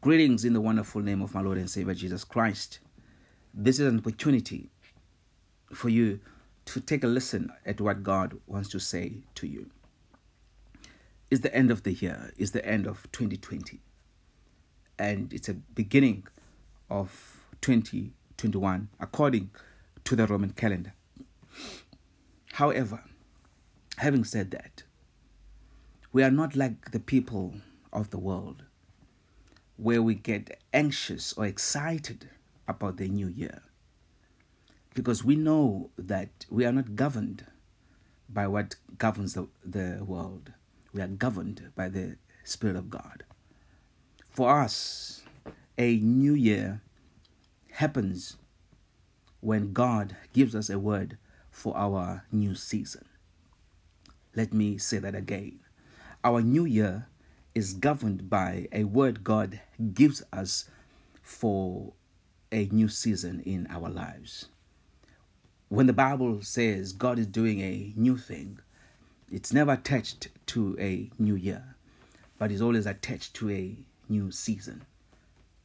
Greetings in the wonderful name of my Lord and Savior Jesus Christ. This is an opportunity for you to take a listen at what God wants to say to you. It's the end of the year, it's the end of 2020, and it's a beginning of 2021 according to the Roman calendar. However, having said that, we are not like the people of the world where we get anxious or excited about the new year because we know that we are not governed by what governs the, the world. We are governed by the Spirit of God. For us, a new year happens when God gives us a word for our new season. Let me say that again. Our new year is governed by a word God gives us for a new season in our lives. When the Bible says God is doing a new thing, it's never attached to a new year, but it's always attached to a new season.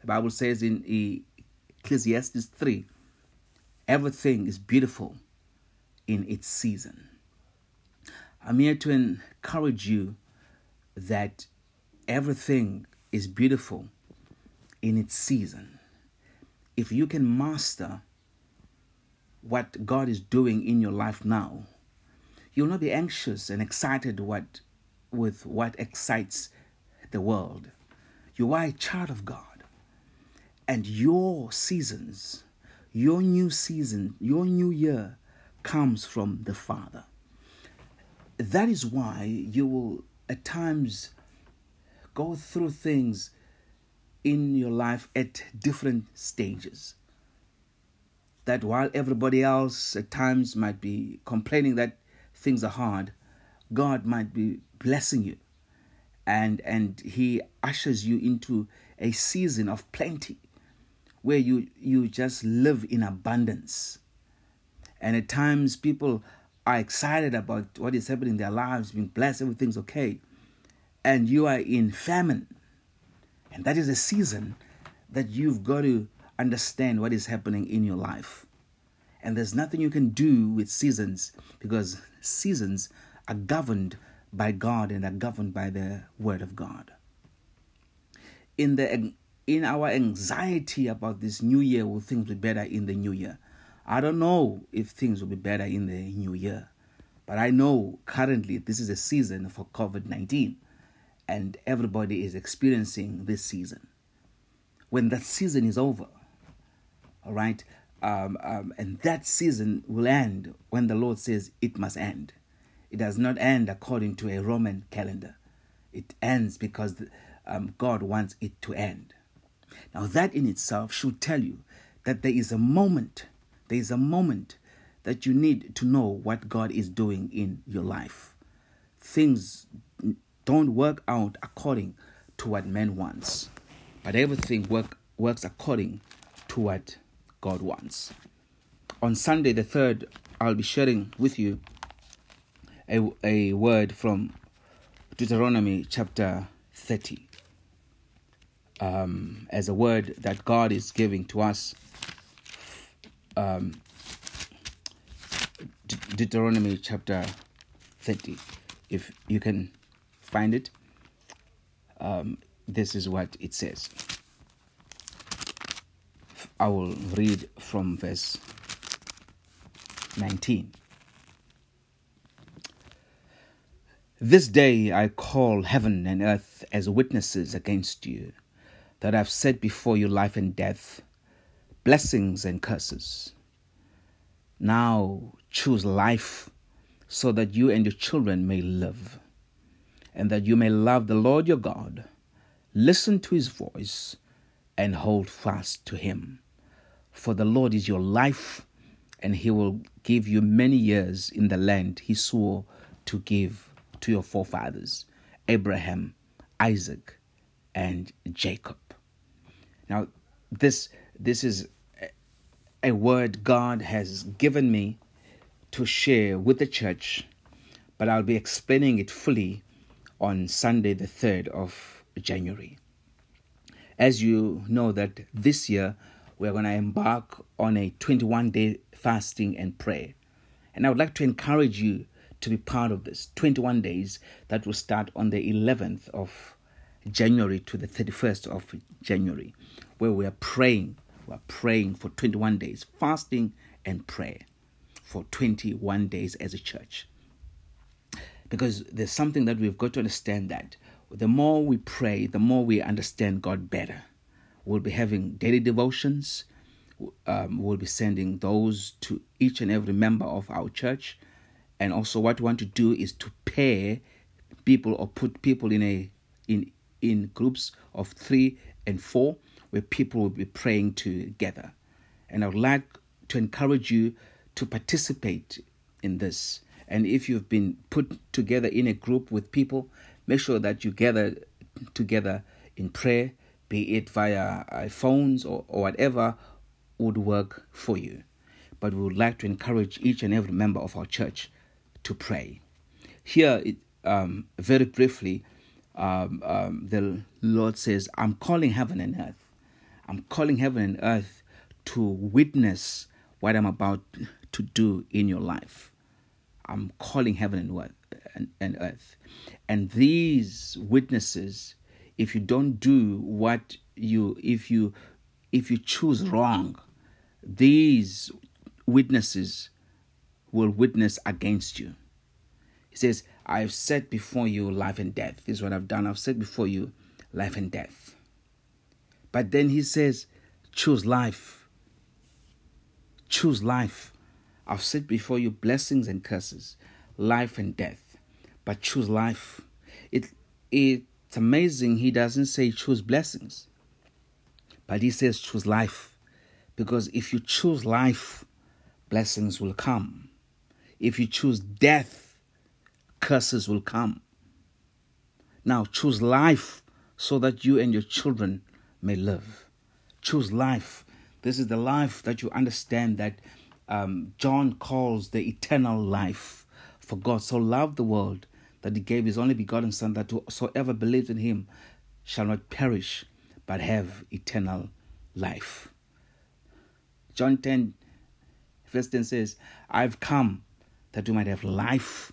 The Bible says in Ecclesiastes 3 everything is beautiful in its season. I'm here to encourage you that everything is beautiful in its season. If you can master what God is doing in your life now, you'll not be anxious and excited what, with what excites the world. You are a child of God, and your seasons, your new season, your new year comes from the Father. That is why you will at times go through things in your life at different stages. That while everybody else at times might be complaining that things are hard, God might be blessing you and and he ushers you into a season of plenty where you you just live in abundance. And at times people are excited about what is happening in their lives, being blessed, everything's okay. And you are in famine. And that is a season that you've got to understand what is happening in your life. And there's nothing you can do with seasons because seasons are governed by God and are governed by the Word of God. In the in our anxiety about this new year, will things be better in the new year? I don't know if things will be better in the new year, but I know currently this is a season for COVID 19 and everybody is experiencing this season. When that season is over, all right, um, um, and that season will end when the Lord says it must end. It does not end according to a Roman calendar, it ends because um, God wants it to end. Now, that in itself should tell you that there is a moment there is a moment that you need to know what God is doing in your life. Things don't work out according to what man wants, but everything work, works according to what God wants. On Sunday, the 3rd, I'll be sharing with you a, a word from Deuteronomy chapter 30 um, as a word that God is giving to us um, De- Deuteronomy chapter 30. If you can find it, um, this is what it says. I will read from verse 19. This day I call heaven and earth as witnesses against you, that I've set before you life and death blessings and curses. Now choose life so that you and your children may live, and that you may love the Lord your God, listen to his voice, and hold fast to him. For the Lord is your life, and he will give you many years in the land he swore to give to your forefathers, Abraham, Isaac, and Jacob. Now, this this is a word God has given me to share with the church, but I'll be explaining it fully on Sunday, the 3rd of January. as you know that this year we're going to embark on a 21 day fasting and prayer. And I would like to encourage you to be part of this 21 days that will start on the 11th of January to the 31st of January, where we are praying. We are praying for 21 days, fasting and prayer for 21 days as a church. Because there's something that we've got to understand that the more we pray, the more we understand God better. We'll be having daily devotions. Um, we'll be sending those to each and every member of our church. And also, what we want to do is to pair people or put people in a in in groups of three and four, where people will be praying together. And I would like to encourage you to participate in this. And if you've been put together in a group with people, make sure that you gather together in prayer, be it via phones or, or whatever would work for you. But we would like to encourage each and every member of our church to pray. Here, it, um, very briefly, um, um, the Lord says, I'm calling heaven and earth. I'm calling heaven and earth to witness what I'm about to do in your life. I'm calling heaven and earth. And, and earth. And these witnesses, if you don't do what you, if you, if you choose wrong, these witnesses will witness against you. He says, I've set before you life and death. This is what I've done. I've set before you life and death. But then he says, choose life. Choose life. I've set before you blessings and curses, life and death. But choose life. It, it's amazing he doesn't say choose blessings, but he says choose life. Because if you choose life, blessings will come. If you choose death, curses will come. Now choose life so that you and your children may live. Choose life. This is the life that you understand that um, John calls the eternal life. For God so loved the world that he gave his only begotten Son, that whosoever believes in him shall not perish, but have eternal life. John 10, verse 10 says, I've come that you might have life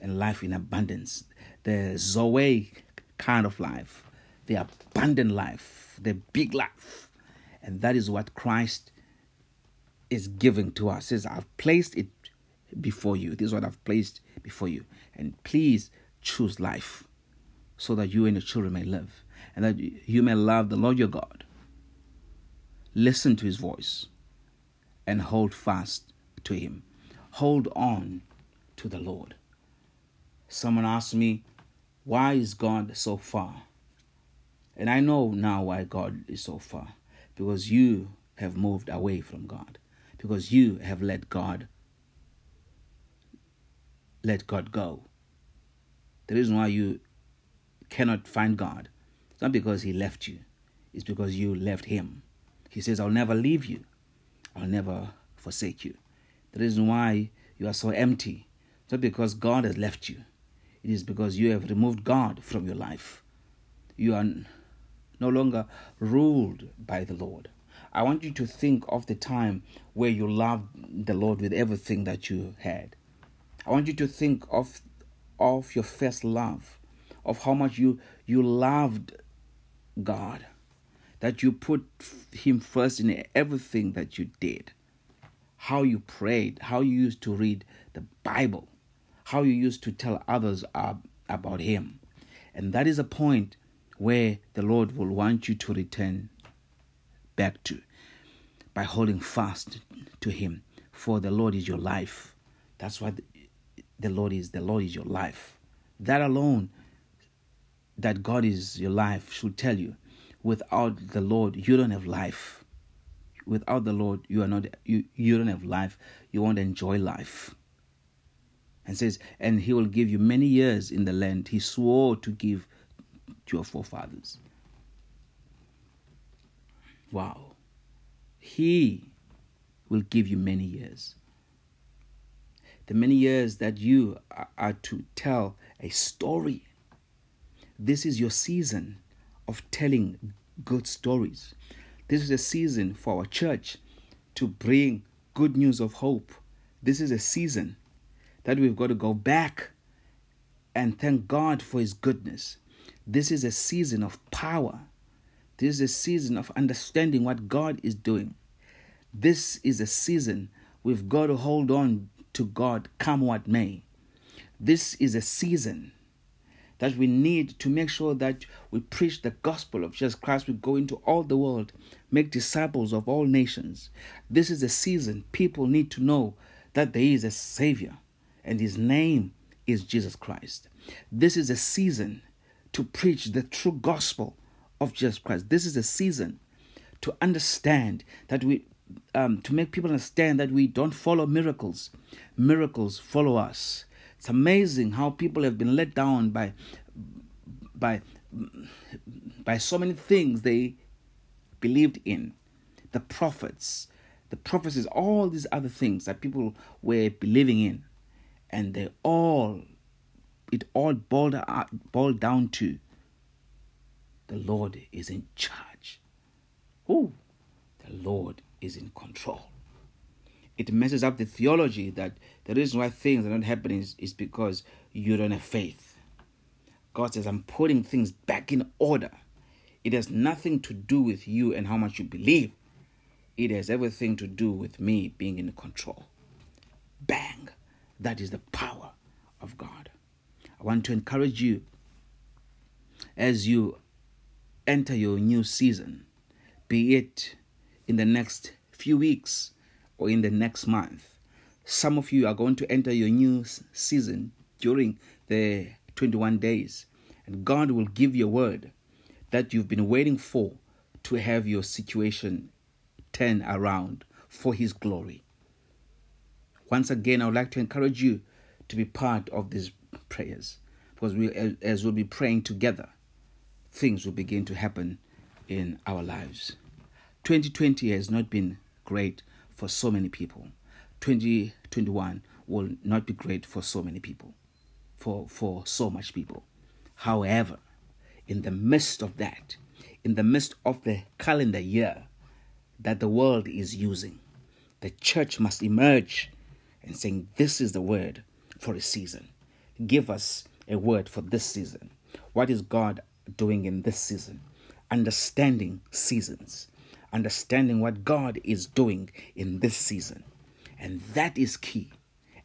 and life in abundance. The Zoe kind of life, the abundant life, the big life. And that is what Christ is giving to us. says, I've placed it before you. This is what I've placed before you. And please choose life so that you and your children may live and that you may love the Lord your God. Listen to his voice and hold fast to him. Hold on to the Lord. Someone asked me, Why is God so far? And I know now why God is so far. Because you have moved away from God because you have let God let God go. The reason why you cannot find God it's not because he left you, it's because you left him. He says, I'll never leave you, I'll never forsake you. The reason why you are so empty it's not because God has left you, it is because you have removed God from your life. You are no longer ruled by the Lord. I want you to think of the time where you loved the Lord with everything that you had. I want you to think of of your first love, of how much you you loved God, that you put him first in everything that you did. How you prayed, how you used to read the Bible, how you used to tell others about him. And that is a point where the Lord will want you to return back to by holding fast to Him. For the Lord is your life. That's what the Lord is. The Lord is your life. That alone, that God is your life, should tell you without the Lord, you don't have life. Without the Lord, you are not you, you don't have life. You won't enjoy life. And says, and he will give you many years in the land he swore to give to your forefathers. Wow. He will give you many years. The many years that you are to tell a story. This is your season of telling good stories. This is a season for our church to bring good news of hope. This is a season that we've got to go back and thank God for His goodness. This is a season of power. This is a season of understanding what God is doing. This is a season we've got to hold on to God, come what may. This is a season that we need to make sure that we preach the gospel of Jesus Christ. We go into all the world, make disciples of all nations. This is a season people need to know that there is a Savior, and His name is Jesus Christ. This is a season to preach the true gospel of Jesus Christ. This is a season to understand that we um, to make people understand that we don't follow miracles. Miracles follow us. It's amazing how people have been let down by by by so many things they believed in. The prophets, the prophecies, all these other things that people were believing in. And they all it all boiled, boiled down to the Lord is in charge. Who? The Lord is in control. It messes up the theology that the reason why things are not happening is, is because you don't have faith. God says, I'm putting things back in order. It has nothing to do with you and how much you believe. It has everything to do with me being in control. Bang! That is the power of God. I want to encourage you as you enter your new season, be it in the next few weeks or in the next month. Some of you are going to enter your new season during the 21 days, and God will give you a word that you've been waiting for to have your situation turn around for His glory. Once again, I would like to encourage you to be part of these prayers because we, as we'll be praying together, things will begin to happen in our lives. 2020 has not been great for so many people. 2021 will not be great for so many people, for, for so much people. However, in the midst of that, in the midst of the calendar year that the world is using, the church must emerge and saying, This is the word for a season. Give us a word for this season. What is God doing in this season? Understanding seasons understanding what God is doing in this season. And that is key.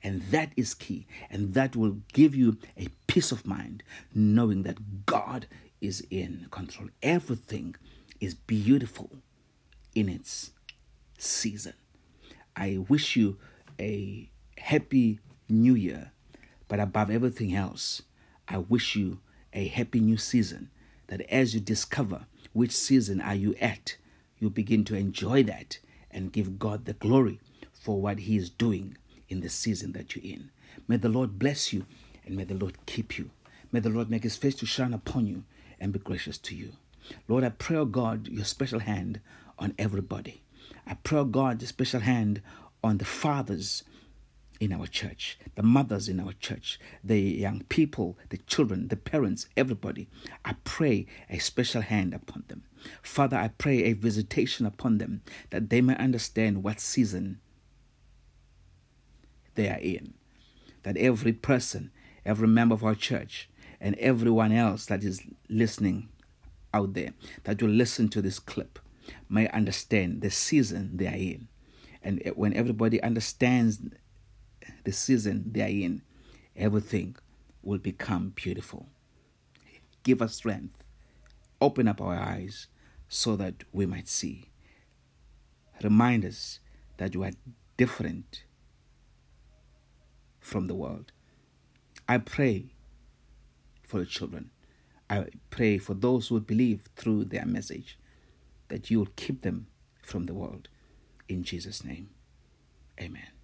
And that is key. And that will give you a peace of mind knowing that God is in control. Everything is beautiful in its season. I wish you a happy new year, but above everything else, I wish you a happy new season. That as you discover which season are you at, you begin to enjoy that and give God the glory for what He is doing in the season that you're in. May the Lord bless you and may the Lord keep you. May the Lord make His face to shine upon you and be gracious to you. Lord, I pray, oh God, your special hand on everybody. I pray, oh God, your special hand on the fathers in our church, the mothers in our church, the young people, the children, the parents, everybody. I pray a special hand upon them. Father, I pray a visitation upon them that they may understand what season they are in. That every person, every member of our church, and everyone else that is listening out there, that will listen to this clip, may understand the season they are in. And when everybody understands the season they are in, everything will become beautiful. Give us strength. Open up our eyes so that we might see. Remind us that you are different from the world. I pray for the children. I pray for those who believe through their message that you will keep them from the world. In Jesus' name, amen.